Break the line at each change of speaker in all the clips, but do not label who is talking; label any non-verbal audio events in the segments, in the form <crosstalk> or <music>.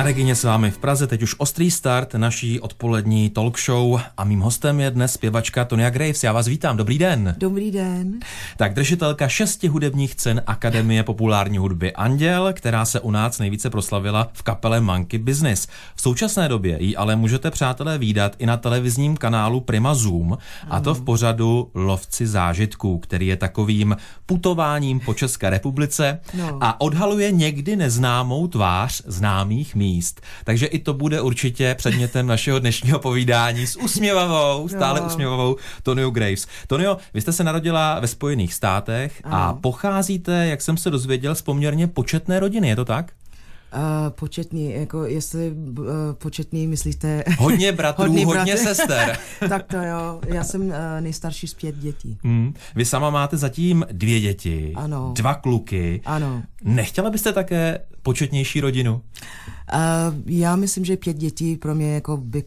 Na Regině s vámi v Praze teď už ostrý start naší odpolední talk show a mým hostem je dnes zpěvačka Tonia Graves. Já vás vítám, dobrý den.
Dobrý den.
Tak držitelka šesti hudebních cen Akademie populární hudby Anděl, která se u nás nejvíce proslavila v kapele Monkey Business. V současné době ji ale můžete přátelé výdat i na televizním kanálu Prima Zoom a to v pořadu Lovci zážitků, který je takovým putováním po České republice no. a odhaluje někdy neznámou tvář známých míst. Takže i to bude určitě předmětem našeho dnešního povídání s usměvavou, stále no. usměvavou Tonio Graves. Tonio, vy jste se narodila ve Spojených státech ano. a pocházíte, jak jsem se dozvěděl, z poměrně početné rodiny, je to tak?
Uh, početný, jako jestli uh, početný myslíte...
Hodně bratrů, <laughs> hodně, hodně sester. <laughs>
tak to jo, já jsem uh, nejstarší z pět dětí.
Hmm. Vy sama máte zatím dvě děti,
ano.
dva kluky.
Ano.
Nechtěla byste také početnější rodinu?
Uh, já myslím, že pět dětí pro mě jako bych,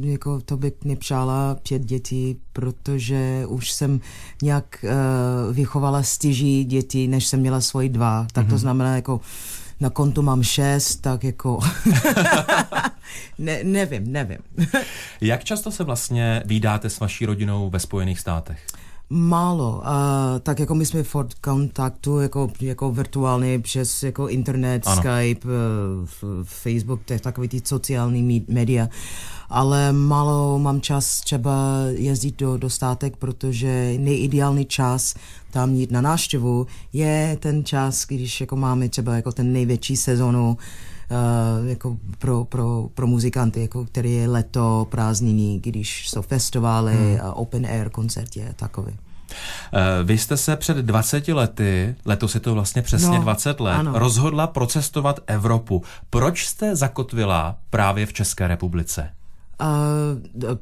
jako to bych nepřála pět dětí, protože už jsem nějak uh, vychovala stěží dětí, než jsem měla svoji dva. Tak mm-hmm. to mhm. znamená jako na kontu mám šest, tak jako... <laughs> ne, nevím, nevím. <laughs>
Jak často se vlastně vydáte s vaší rodinou ve Spojených státech?
Málo. Uh, tak jako my jsme v kontaktu jako, jako virtuálně přes jako internet, ano. Skype, uh, Facebook, je takový ty sociální média. Ale málo mám čas třeba jezdit do, do státek, protože nejideální čas tam jít na návštěvu je ten čas, když jako máme třeba jako ten největší sezonu Uh, jako pro, pro, pro muzikanty, jako který je leto, prázdniny, když jsou festivaly hmm. a open air koncerty a takové.
Eh, vy jste se před 20 lety, letos je to vlastně přesně no, 20 let, ano. rozhodla procestovat Evropu. Proč jste zakotvila právě v České republice? Uh,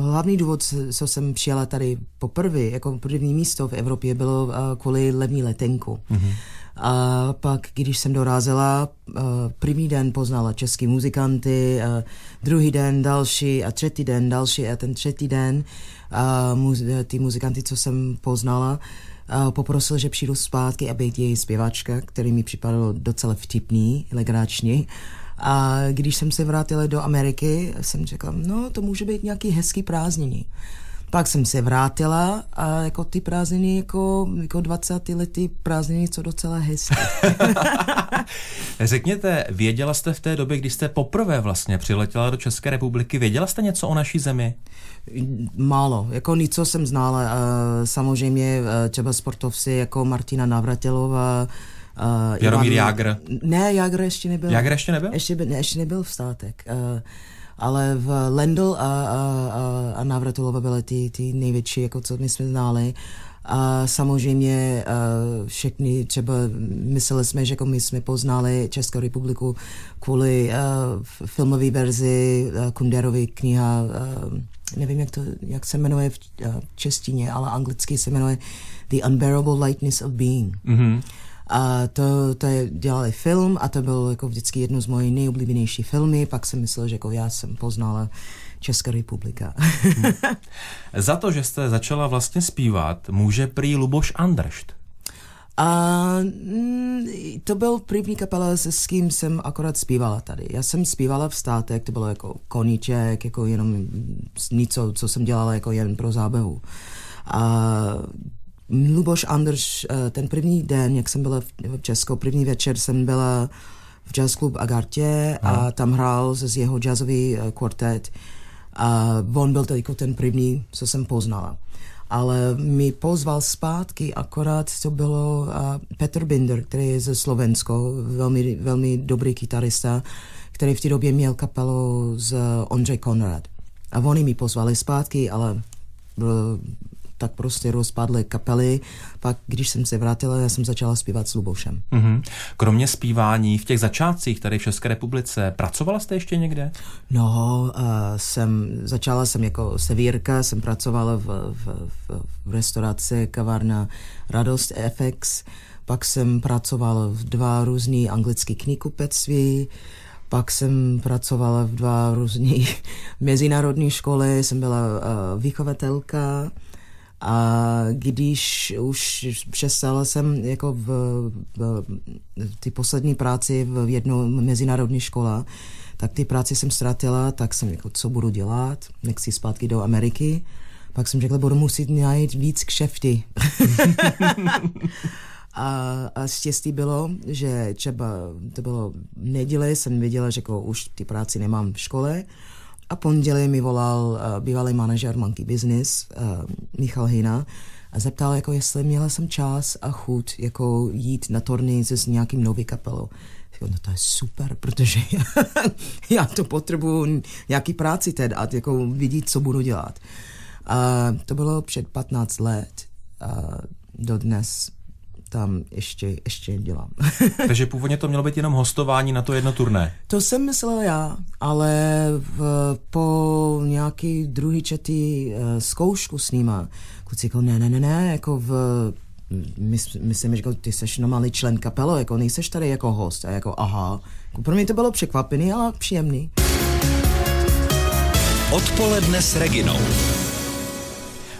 hlavní důvod, co jsem přijala tady poprvé, jako první místo v Evropě, bylo uh, kvůli levní letenku. Mm-hmm. A pak, když jsem dorazila, první den poznala český muzikanty, uh, druhý den další a třetí den další a ten třetí den muz, ty muzikanty, co jsem poznala, poprosil, že přijdu zpátky a být její zpěvačka, který mi připadalo docela vtipný, legrační. A když jsem se vrátila do Ameriky, jsem řekla, no to může být nějaký hezký prázdniny. Pak jsem se vrátila a jako ty prázdniny, jako, jako 20 lety prázdniny, co docela hezké. <laughs> <laughs>
Řekněte, věděla jste v té době, kdy jste poprvé vlastně přiletěla do České republiky, věděla jste něco o naší zemi?
Málo, jako něco jsem znala, samozřejmě třeba sportovci jako Martina Navratilová,
Uh, Jaromír Jágr.
Ne, Jágr ještě nebyl.
Jágr ještě nebyl?
Ještě, ne, ještě nebyl v státek. Uh, ale v Lendl a, a, a, a Navratulova byly ty, ty největší, jako co my jsme znali. A samozřejmě uh, všechny třeba mysleli jsme, že jako my jsme poznali Českou republiku kvůli uh, filmové verzi uh, Kunderovy kniha, uh, nevím, jak, to, jak se jmenuje v uh, češtině, ale anglicky se jmenuje The Unbearable Lightness of Being. Mm-hmm. A to, to je, dělali film a to bylo jako vždycky jedno z mojich nejoblíbenějších filmy. Pak jsem myslel, že jako já jsem poznala Česká republika.
hmm. <laughs> Za to, že jste začala vlastně zpívat, může prý Luboš Andršt.
A mm, to byl první kapela, se s kým jsem akorát zpívala tady. Já jsem zpívala v státek, to bylo jako koníček, jako jenom něco, co jsem dělala jako jen pro zábavu. A Luboš Anders, eh, ten první den, jak jsem byla v Česku, první večer jsem byla v jazz klub Agartě a tam hrál z jeho jazzový eh, kvartet a on byl jako ten první, co jsem poznala. Ale mi pozval zpátky, akorát to bylo uh, Petr Binder, který je ze Slovensko, velmi, velmi dobrý kytarista, který v té době měl kapelu z Ondřej Konrad. A oni mi pozvali zpátky, ale tak prostě rozpadly kapely. Pak, když jsem se vrátila, já jsem začala zpívat s Lubošem. Mm-hmm.
Kromě zpívání v těch začátcích tady v České republice, pracovala jste ještě někde?
No, uh, jsem, začala jsem jako sevírka, jsem pracovala v, v, v, v restauraci kavárna Radost FX, pak jsem pracovala v dva různý anglické knihkupectví, pak jsem pracovala v dva různé <laughs> mezinárodní školy, jsem byla uh, výchovatelka, A když už přestala jsem jako v, v, v ty poslední práci v jednou mezinárodní škole, tak ty práci jsem ztratila, tak jsem jako, co budu dělat, nechci zpátky do Ameriky. Pak jsem řekla, budu muset najít víc kšefty. <laughs> a, a štěstí bylo, že třeba to bylo neděle, jsem věděla, že jako už ty práci nemám v škole, a pondělí mi volal uh, bývalý manažer Monkey Business, uh, Michal Hina, a zeptal, jako jestli měla jsem čas a chuť jako jít na turný s nějakým nový kapelou. Říkal, no to je super, protože <laughs> já, já to potřebuji nějaký práci tedy a jako vidět, co budu dělat. A to bylo před 15 let a dodnes tam ještě, ještě dělám. <laughs>
Takže <laughs> původně to mělo být jenom hostování na to jedno turné.
To jsem myslela já, ale v, po nějaký druhý četý uh, zkoušku s nima, kluci jako ne, ne, ne, ne, jako v my, myslím, že jako ty jsi normální člen kapelo, jako nejseš tady jako host. A jako aha, jako pro mě to bylo překvapený, ale příjemný.
Odpoledne s Reginou.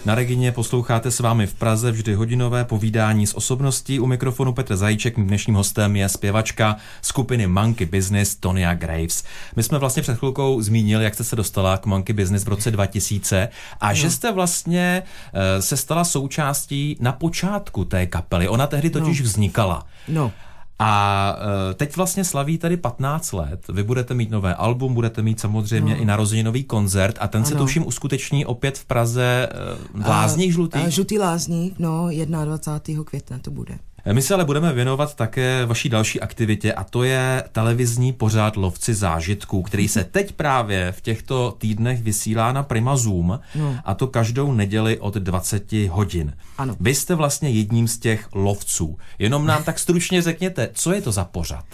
Na Regině posloucháte s vámi v Praze vždy hodinové povídání s osobností. U mikrofonu Petr Zajíček, mým dnešním hostem je zpěvačka skupiny Monkey Business Tonia Graves. My jsme vlastně před chvilkou zmínili, jak jste se dostala k Monkey Business v roce 2000 a no. že jste vlastně uh, se stala součástí na počátku té kapely. Ona tehdy totiž no. vznikala.
No.
A uh, teď vlastně slaví tady 15 let. Vy budete mít nové album, budete mít samozřejmě no. i narozeninový koncert a ten ano. se tuším uskuteční opět v Praze v Lázních žlutých.
Žlutý Lázník, no 21. května to bude.
My se ale budeme věnovat také vaší další aktivitě a to je televizní pořád Lovci zážitků, který se teď právě v těchto týdnech vysílá na Prima Zoom no. a to každou neděli od 20 hodin.
Ano.
Vy jste vlastně jedním z těch lovců. Jenom nám tak stručně řekněte, co je to za pořad?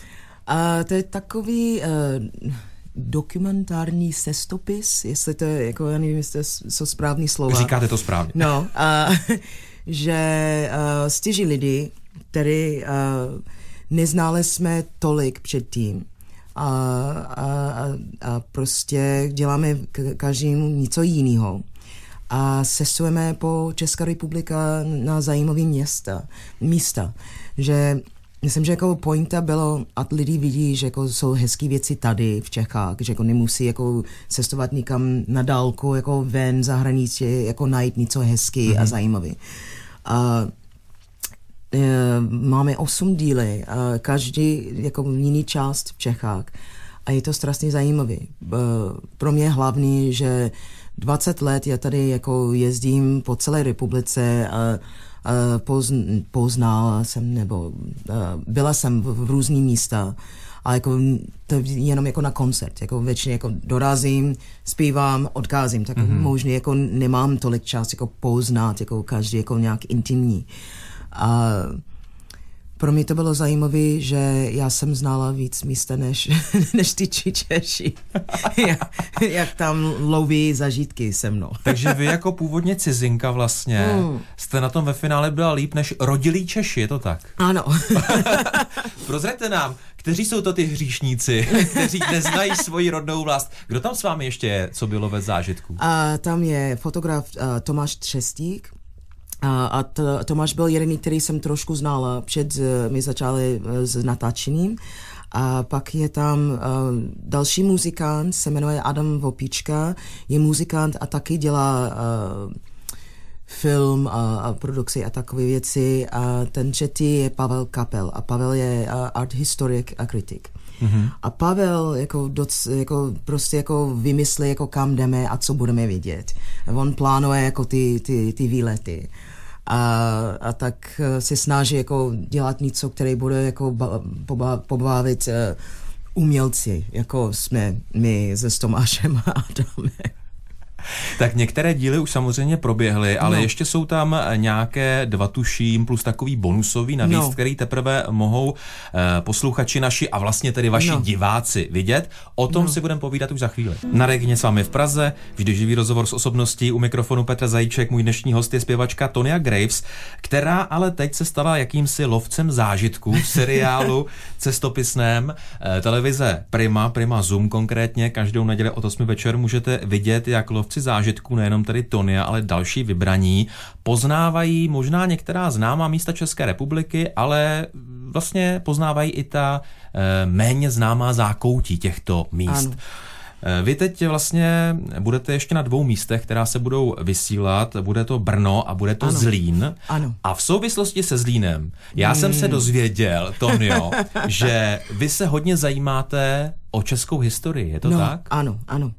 A to je takový... Uh dokumentární sestopis, jestli to je, jako já nevím, jestli to jsou správný slova.
Říkáte to správně.
No, a, <laughs> že uh, stěží lidi který uh, neznali jsme tolik předtím. A, a, a prostě děláme každému něco jiného. A sesujeme po Česká republika na zajímavé města, místa. Že Myslím, že jako pointa bylo, a lidi vidí, že jako jsou hezké věci tady v Čechách, že jako nemusí jako cestovat nikam na dálku, jako ven za hranici, jako najít něco hezký mm-hmm. a mhm. zajímavý. A Eh, máme osm díly, každý jako jiný část v Čechách a je to strašně zajímavý. Eh, pro mě je hlavní, že 20 let já tady jako jezdím po celé republice a, a pozn, poznala jsem nebo byla jsem v, v různých místa a jako to jenom jako na koncert, jako většině jako dorazím, zpívám, odkázím, tak mm-hmm. možná jako nemám tolik čas jako poznat jako každý jako nějak intimní. A pro mě to bylo zajímavé, že já jsem znala víc místa než, <laughs> než ty Češi. <laughs> jak, jak tam loví zažitky se mnou. <laughs>
Takže vy jako původně cizinka vlastně mm. jste na tom ve finále byla líp než rodilí Češi, je to tak?
Ano.
Prozřete nám, kteří jsou to ty hříšníci, kteří neznají svoji rodnou vlast. Kdo tam s vámi ještě je, co bylo ve zážitku?
A tam je fotograf uh, Tomáš Třestík, a, a to, Tomáš byl jediný, který jsem trošku znala před uh, my začali uh, s natáčením. A pak je tam uh, další muzikant, se jmenuje Adam Vopička, je muzikant a taky dělá uh, film a, a produkci a takové věci. A ten třetí je Pavel Kapel a Pavel je uh, art historik a kritik. Mm-hmm. A Pavel jako, doc, jako prostě jako vymyslí, jako kam jdeme a co budeme vidět. On plánuje jako ty, ty, ty výlety. A, a tak eh, se snaží jako dělat něco, které bude jako pobavit uh, umělci, jako jsme my se Tomášem a Adamem.
Tak některé díly už samozřejmě proběhly, ale no. ještě jsou tam nějaké dva tuším plus takový bonusový navíc, no. který teprve mohou eh, posluchači naši a vlastně tedy vaši no. diváci vidět. O tom no. si budeme povídat už za chvíli. Na Regině s vámi v Praze, vždy živý rozhovor s osobností u mikrofonu Petra Zajíček. Můj dnešní host je zpěvačka Tonia Graves, která ale teď se stala jakýmsi lovcem zážitků v seriálu <laughs> cestopisném eh, televize Prima, Prima Zoom konkrétně. Každou neděli od 8 večer můžete vidět, jak lov lovci zážitků, nejenom tedy Tonia, ale další vybraní, poznávají možná některá známá místa České republiky, ale vlastně poznávají i ta e, méně známá zákoutí těchto míst. Ano. Eh, vy teď vlastně budete ještě na dvou místech, která se budou vysílat. Bude to Brno a bude to ano. Zlín.
Ano.
A v souvislosti se Zlínem, já hmm. jsem se dozvěděl, Tonio, <laughs> že vy se hodně zajímáte o českou historii, je to
no,
tak?
Ano, ano.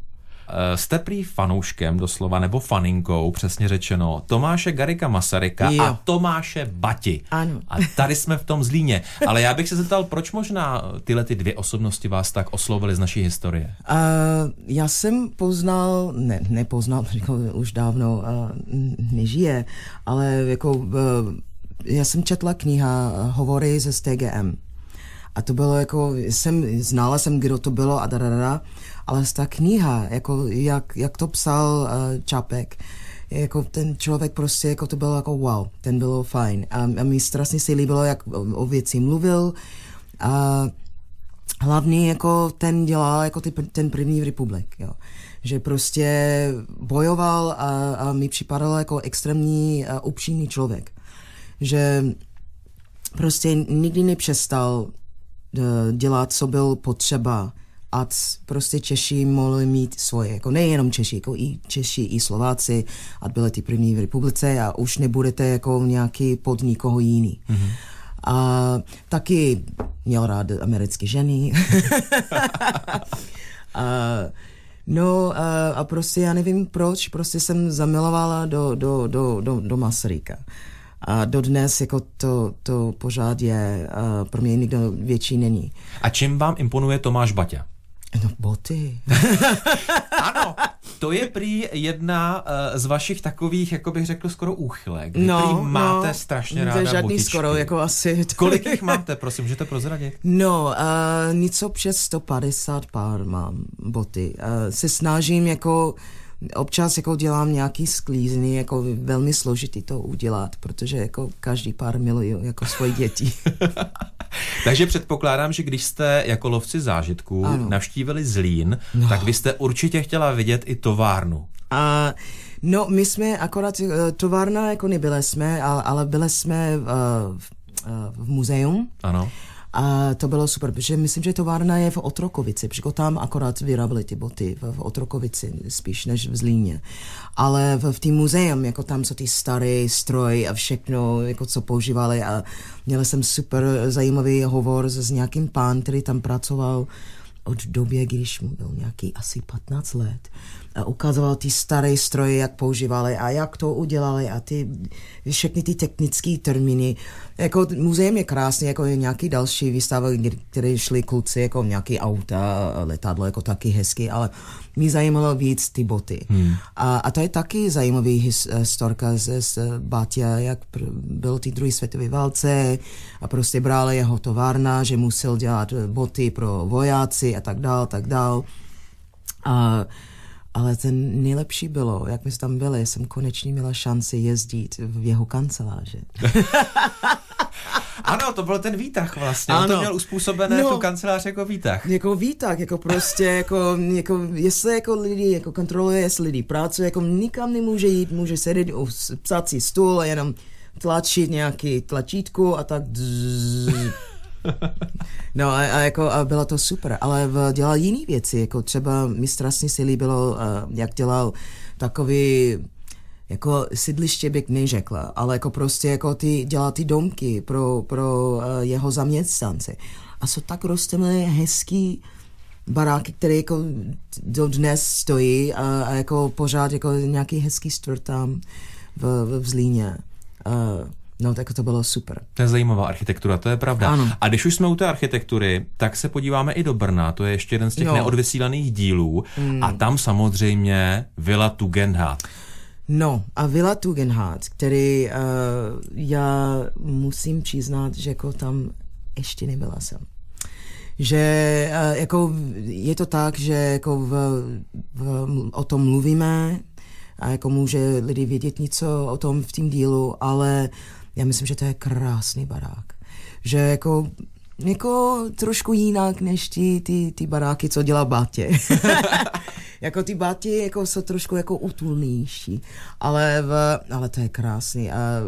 Eh, jste prý fanouškem doslova, nebo faninkou, přesně řečeno, Tomáše Garika Masaryka jo. a Tomáše Bati.
Ano.
A tady jsme v tom zlíně. Ale já bych se zeptal, proč možná tyhle ty dvě osobnosti vás tak oslovily z naší historie?
Uh, já jsem poznal, ne, nepoznal, <laughs> jako už dávno uh, nežije, ale jako uh, já jsem četla kniha Hovory ze STGM. A to bylo jako, jsem, znala jsem, kdo to bylo a da, da, da, ale ta kniha, jako jak, jak to psal uh, Čapek, jako ten člověk prostě, jako to bylo jako wow, ten bylo fajn. A, a mi strašně se líbilo, jak o, o věci mluvil. A hlavně jako ten dělal jako ty, ten první republik, jo. Že prostě bojoval a, a mi připadal jako extrémní upřímný člověk. Že prostě nikdy nepřestal dělat, co byl potřeba a prostě Češi mohli mít svoje, jako nejenom Češi, jako i Češi, i Slováci, a byly ty první v republice a už nebudete jako nějaký pod nikoho jiný. Mm-hmm. A taky měl rád americké ženy. <laughs> a, no a, a prostě já nevím proč, prostě jsem zamilovala do, do, do, do, do Masaryka. A dodnes jako to, to pořád je, a pro mě nikdo větší není.
A čím vám imponuje Tomáš Baťa?
No boty. <laughs>
ano, to je prý jedna uh, z vašich takových, jako bych řekl, skoro úchylek.
No,
prý máte
no,
strašně ráda
žádný
botičky.
skoro, jako asi.
Kolik jich máte, prosím, můžete prozradit?
No, uh, něco přes 150 pár mám boty. Uh, se snažím jako občas jako dělám nějaký sklízny, jako velmi složitý to udělat, protože jako každý pár miluje jako svoje děti. <laughs>
Takže předpokládám, že když jste jako lovci zážitků ano. navštívili Zlín, no. tak byste určitě chtěla vidět i továrnu.
A, no, my jsme akorát, eh, továrna jako nebyli jsme, ale, ale byli jsme v, eh, v, eh, v muzeum.
Ano.
A to bylo super, protože myslím, že továrna je v Otrokovici, protože tam akorát vyráběli ty boty, v, Otrokovici spíš než v Zlíně. Ale v, v tým muzeum, jako tam jsou ty staré stroje a všechno, jako co používali a měla jsem super zajímavý hovor s, s nějakým pán, který tam pracoval od době, když mu byl nějaký asi 15 let a ukazoval ty staré stroje, jak používali a jak to udělali a ty všechny ty technické termíny. Jako muzeum je krásný, jako je nějaký další výstava, které šli kluci, jako nějaký auta, letadlo, jako taky hezky, ale mě zajímalo víc ty boty. Hmm. A, a to je taky zajímavý historka z, z Batia, jak byl ty druhé světové válce a prostě brali jeho továrna, že musel dělat boty pro vojáci a tak dál, tak dál. A ale ten nejlepší bylo, jak my jsme tam byli, jsem konečně měla šanci jezdit v jeho kanceláži. <laughs>
ano, to byl ten výtah vlastně. Ano. On to měl uspůsobené no, tu kancelář jako výtah.
Jako výtah, jako prostě, jako, jako jestli jako lidi, jako kontroluje, jestli lidi pracuje, jako nikam nemůže jít, může sedět u psací stůl a jenom tlačit nějaký tlačítku a tak No a, a, jako a bylo to super, ale v, dělal jiné věci, jako třeba mi strašně se líbilo, jak dělal takový jako sídliště bych neřekla, ale jako prostě jako ty, dělal ty domky pro, pro jeho zaměstnance. A jsou tak rostomilé, hezký baráky, které jako do dnes stojí a, a jako pořád jako nějaký hezký stvrt tam v, v Zlíně. Uh, No, tak to bylo super.
To je zajímavá architektura, to je pravda.
Ano.
A když už jsme u té architektury, tak se podíváme i do Brna, to je ještě jeden z těch no. neodvysílaných dílů. Mm. A tam samozřejmě Villa Tugendhat.
No, a Villa Tugendhat, který uh, já musím přiznat, že jako tam ještě nebyla jsem že uh, jako je to tak, že jako v, v, o tom mluvíme a jako může lidi vědět něco o tom v tím dílu, ale já myslím, že to je krásný barák. Že jako jako trošku jinak než ty, ty, ty baráky, co dělá Bátě. <laughs> jako ty báti jako jsou trošku jako utulnější, ale, v, ale to je krásný. A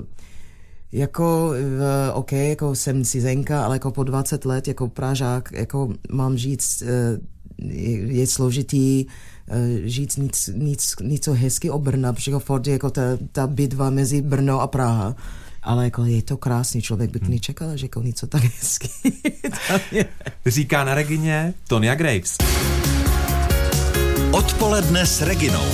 jako, v, OK, jako jsem cizenka, ale jako po 20 let, jako Pražák, jako mám říct, eh, je, je složitý eh, říct nic, nic, něco hezky o Brna, protože Ford je jako ta, ta bitva mezi Brno a Praha. Ale jako je to krásný, člověk by to hmm. nečekal, že jako něco tak hezky. <laughs>
Říká na Regině Tonya Graves.
Odpoledne s Reginou.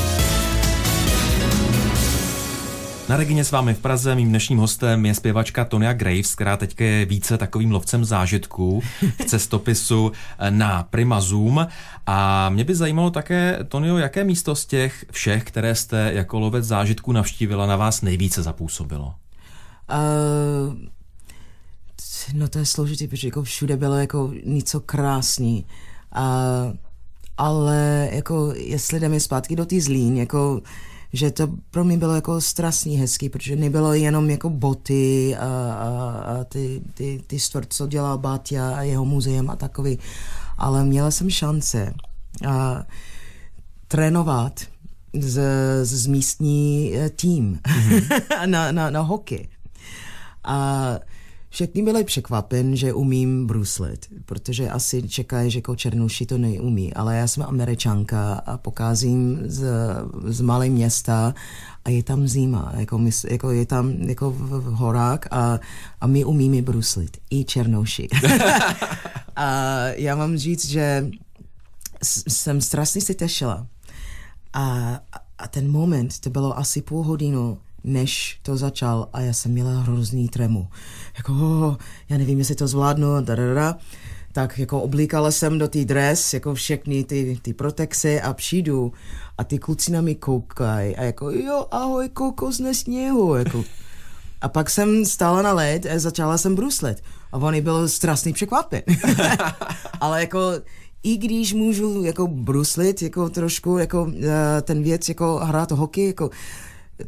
Na Regině s vámi v Praze mým dnešním hostem je zpěvačka Tonya Graves, která teďka je více takovým lovcem zážitků v <laughs> cestopisu na Prima Zoom. A mě by zajímalo také, Tonio, jaké místo z těch všech, které jste jako lovec zážitků navštívila, na vás nejvíce zapůsobilo? Uh,
no to je složitý, protože jako všude bylo jako něco krásný. Uh, ale jako jestli jdeme zpátky do té zlín, jako že to pro mě bylo jako strašně hezký, protože nebylo jenom jako boty a, a, a ty, ty, ty stvrd, co dělal Batia a jeho muzeum a takový, ale měla jsem šance a, trénovat z, z místní eh, tým mm-hmm. <laughs> na, na, na hokej. A Všichni byli překvapen, že umím bruslit, protože asi čekají, že jako černuši to neumí, ale já jsem američanka a pokázím z, z malé města a je tam zima, jako, my, jako je tam jako v, v horách a, a my umíme bruslit, i černouši. <laughs> a já mám říct, že jsem strašně se těšila. A, a ten moment, to bylo asi půl hodinu, než to začal a já jsem měla hrozný tremu. Jako, oh, já nevím, jestli to zvládnu, dadada. Tak jako oblíkala jsem do té dres, jako všechny ty, ty protexy a přijdu a ty kluci na mě koukají a jako jo, ahoj, kokos na sněhu, jako. A pak jsem stála na led a začala jsem bruslet. A oni byl strašný překvapen. <laughs> Ale jako i když můžu jako bruslit, jako trošku, jako eh, ten věc, jako hrát hokej, jako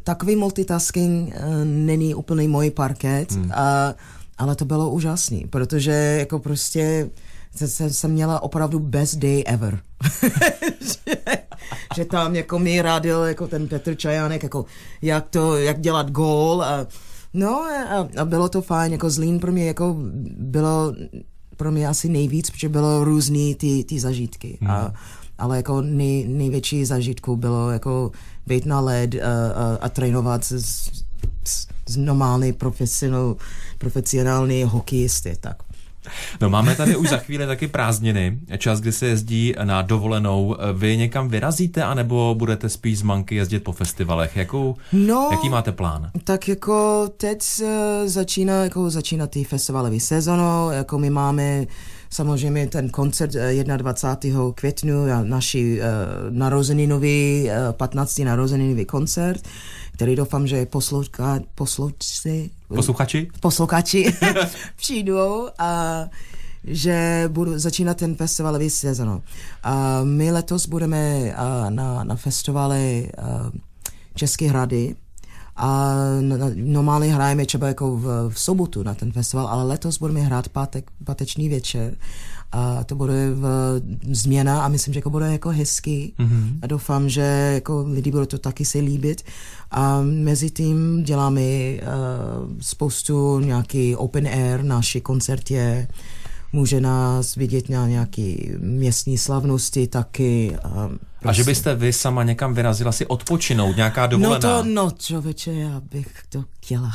takový multitasking uh, není úplně můj parket, hmm. a, ale to bylo úžasný, protože jako prostě jsem měla opravdu best day ever. <laughs> že, že tam jako mi radil jako ten Petr Čajánek, jako jak to, jak dělat gól a no a, a bylo to fajn, jako Zlín pro mě jako bylo pro mě asi nejvíc, protože bylo různý ty, ty zažitky. Hmm. A, ale jako nej, největší zažitku bylo jako být na led a, a, a trénovat s, s, s normální profesionální hokejisty. Tak.
No máme tady už za chvíli taky prázdniny, čas, kdy se jezdí na dovolenou. Vy někam vyrazíte, anebo budete spíš z Manky jezdit po festivalech? Jakou, no, jaký máte plán?
Tak jako teď začíná, jako začíná ty festivalové sezonu, jako my máme samozřejmě ten koncert 21. Eh, květnu, naši narozeninový, uh, 15. narozeninový koncert, který doufám, že posloucha, poslouchci,
posluchači,
posluchači <laughs> přijdou a že budu začínat ten festivalový sezon. A my letos budeme uh, na, na festivale uh, České hrady, a normálně hrajeme třeba jako v, v sobotu na ten festival, ale letos budeme hrát pátek, páteční večer. A to bude v, změna a myslím, že jako bude jako hezký mm-hmm. a doufám, že jako lidi budou to taky se líbit. A mezi tím děláme uh, spoustu nějaký open air, naši koncert je může nás vidět na nějaký městní slavnosti taky. A,
prostě. a že byste vy sama někam vyrazila si odpočinout, nějaká dovolená?
No to, no člověče, já bych to chtěla.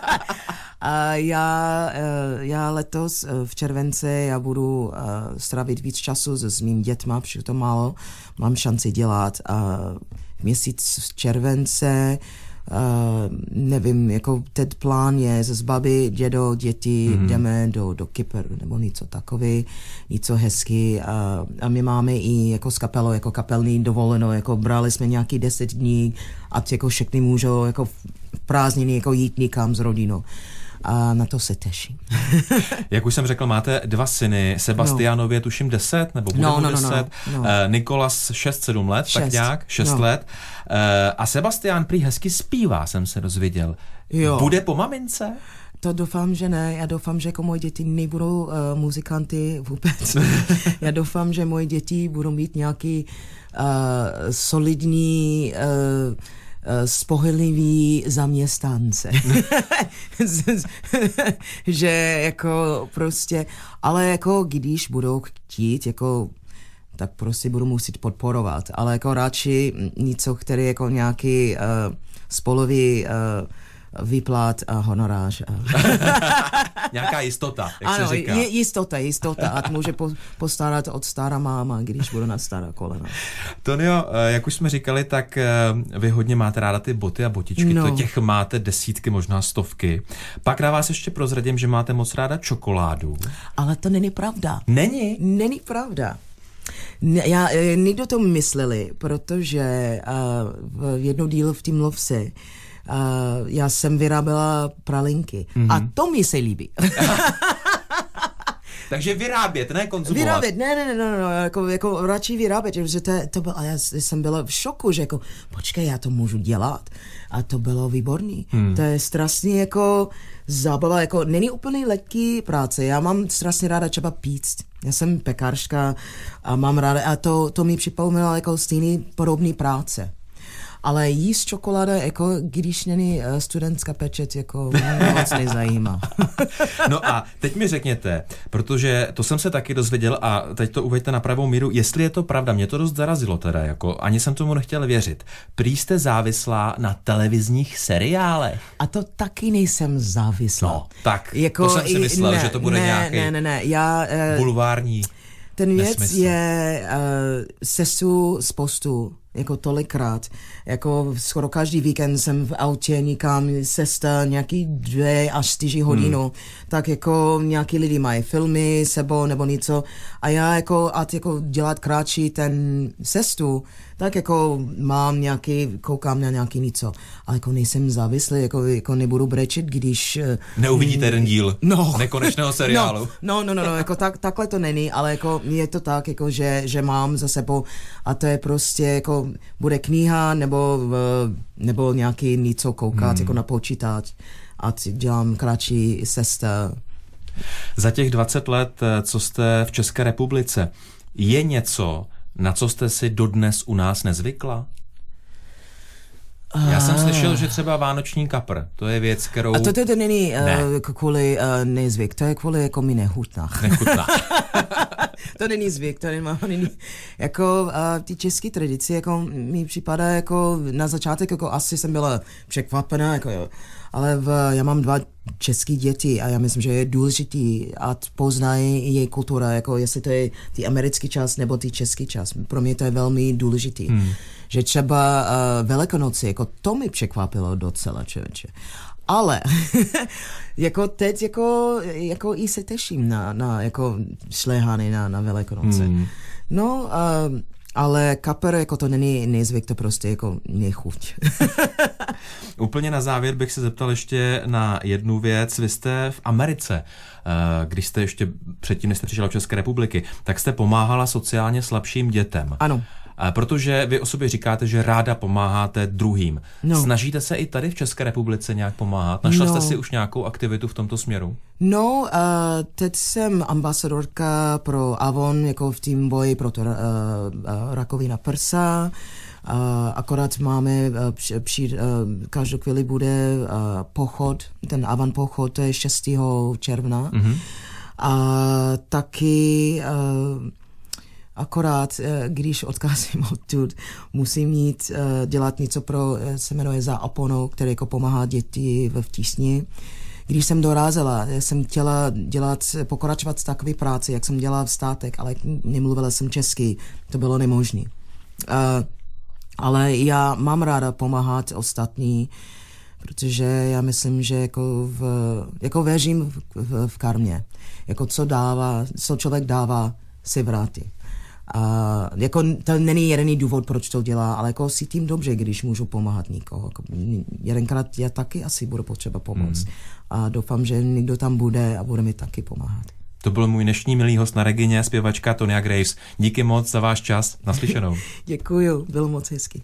<laughs> a já, eh, já letos eh, v července já budu eh, stravit víc času s mým dětma, protože to málo mám šanci dělat. A měsíc července Uh, nevím, jako ten plán je ze zbaby, dědo, děti, mm-hmm. jdeme do, do Kypr nebo něco takový, něco hezky a, a my máme i jako s kapelou, jako kapelný dovoleno, jako brali jsme nějaký deset dní a jako všechny můžou jako v prázdniny jako jít někam s rodinou a na to se těším. <laughs>
Jak už jsem řekl, máte dva syny, Sebastianově no. tuším 10, nebo bude no, no, 10, no, no, no. Uh, Nikolas 6-7 let, šest. tak nějak, 6 no. let. Uh, a Sebastian prý hezky zpívá, jsem se dozvěděl. Jo. Bude po mamince?
To doufám, že ne. Já doufám, že jako moje děti nebudou uh, muzikanty vůbec. <laughs> Já doufám, že moje děti budou mít nějaký solidní uh, spohyblivý zaměstnance. <laughs> že jako prostě, ale jako když budou chtít, jako tak prostě budu muset podporovat, ale jako radši něco, který jako nějaký uh, spolový uh, výplat a honorář. A... <laughs>
Nějaká jistota, jak
ano,
se říká.
Je, jistota, jistota. A může po, postarat od stará máma, když budu na stará kolena.
Tonio, eh, jak už jsme říkali, tak eh, vy hodně máte ráda ty boty a botičky. No. To těch máte desítky, možná stovky. Pak na vás ještě prozradím, že máte moc ráda čokoládu.
Ale to není pravda.
Není?
Není pravda. Já, eh, někdo to mysleli, protože uh, v jednou díl v tím lovsi uh, já jsem vyráběla pralinky. Mm-hmm. A to mi se líbí. <laughs>
Takže vyrábět, ne konzumovat.
Vyrábět, ne, ne, ne, ne, ne jako, jako radši vyrábět, že to, to bylo, a já jsem byla v šoku, že jako, počkej, já to můžu dělat. A to bylo výborný. Hmm. To je strašně jako zábava, jako není úplně lehký práce. Já mám strašně ráda třeba píct. Já jsem pekářka a mám ráda, a to, to mi připomínalo jako stejný podobný práce ale jíst čokoláda, jako když není eh, studentská pečet, jako moc nezajímá. <laughs>
no a teď mi řekněte, protože to jsem se taky dozvěděl a teď to uveďte na pravou míru, jestli je to pravda, mě to dost zarazilo teda, jako ani jsem tomu nechtěl věřit. Prý jste závislá na televizních seriálech.
A to taky nejsem závislá.
No, tak, jako, to jsem si myslel,
ne,
že to bude
ne,
nějaký
ne, ne, ne, já,
uh, bulvární
Ten věc
nesmysl.
je uh, sesu spoustu jako tolikrát. Jako skoro každý víkend jsem v autě někam sesta nějaký dvě až čtyři hodinu, hmm. tak jako nějaký lidi mají filmy sebou nebo něco a já jako, a jako dělat kratší ten cestu, tak jako mám nějaký, koukám na nějaký něco, ale jako nejsem závislý, jako, jako nebudu brečet, když... Eh,
Neuvidíte jeden díl
no.
nekonečného <laughs> seriálu.
No, no, no, no, jako tak, takhle to není, ale jako je to tak, jako že, že mám za sebou a to je prostě jako bude kniha nebo, nebo nějaký něco koukat hmm. jako na počítač a dělám kratší sesta.
Za těch 20 let, eh, co jste v České republice, je něco, na co jste si dodnes u nás nezvykla? Já jsem slyšel, že třeba vánoční kapr, to je věc, kterou...
A to, to, to není ne. uh, kvůli uh, nezvyk, to je kvůli jako mi nechutná.
Nechutná. <laughs>
to není zvyk, to nemá, <laughs> není, jako uh, ty české tradice, jako mi připadá jako na začátek, jako asi jsem byla překvapená, jako jo, ale v, já mám dva české děti a já myslím, že je důležitý, a poznají její kultura, jako jestli to je ty americký čas nebo ty český čas. Pro mě to je velmi důležitý. Hmm. Že třeba uh, Velikonoci, jako to mi překvapilo docela, člověče. Ale <laughs> jako teď jako, jako i se těším na, na jako šlehany na, na Velikonoce. Hmm. No, uh, ale kaper jako to není nezvyk, to prostě jako nechuť. <laughs>
Úplně na závěr bych se zeptal ještě na jednu věc. Vy jste v Americe, eh, když jste ještě předtím, než jste přišla do České republiky, tak jste pomáhala sociálně slabším dětem.
Ano.
Protože vy o sobě říkáte, že ráda pomáháte druhým. No. Snažíte se i tady v České republice nějak pomáhat? Našla no. jste si už nějakou aktivitu v tomto směru?
No, uh, teď jsem ambasadorka pro Avon, jako v tým boji pro to, uh, uh, rakovina prsa. Uh, akorát máme, uh, při, při, uh, každou chvíli bude uh, pochod, ten Avon pochod, to je 6. června. Mm-hmm. A taky uh, Akorát, eh, když odcházím <laughs> odtud, musím mít, eh, dělat něco pro, eh, se jmenuje za oponou, který jako pomáhá děti v tísni. Když jsem dorazila, jsem chtěla dělat, pokračovat v takové práci, jak jsem dělala v státek, ale nemluvila jsem česky, to bylo nemožné. Ale já mám ráda pomáhat ostatní, protože já myslím, že jako, v, jako věřím v, v, v karmě. Jako co dává, co člověk dává, si vrátí. A jako to není jediný důvod, proč to dělá, ale jako si tím dobře, když můžu pomáhat nikoho. Jako jedenkrát já taky asi budu potřeba pomoct. Hmm. A doufám, že někdo tam bude a bude mi taky pomáhat.
To byl můj dnešní milý host na Regině, zpěvačka Tonia Graves. Díky moc za váš čas. Naslyšenou. <laughs>
Děkuju, bylo moc hezky.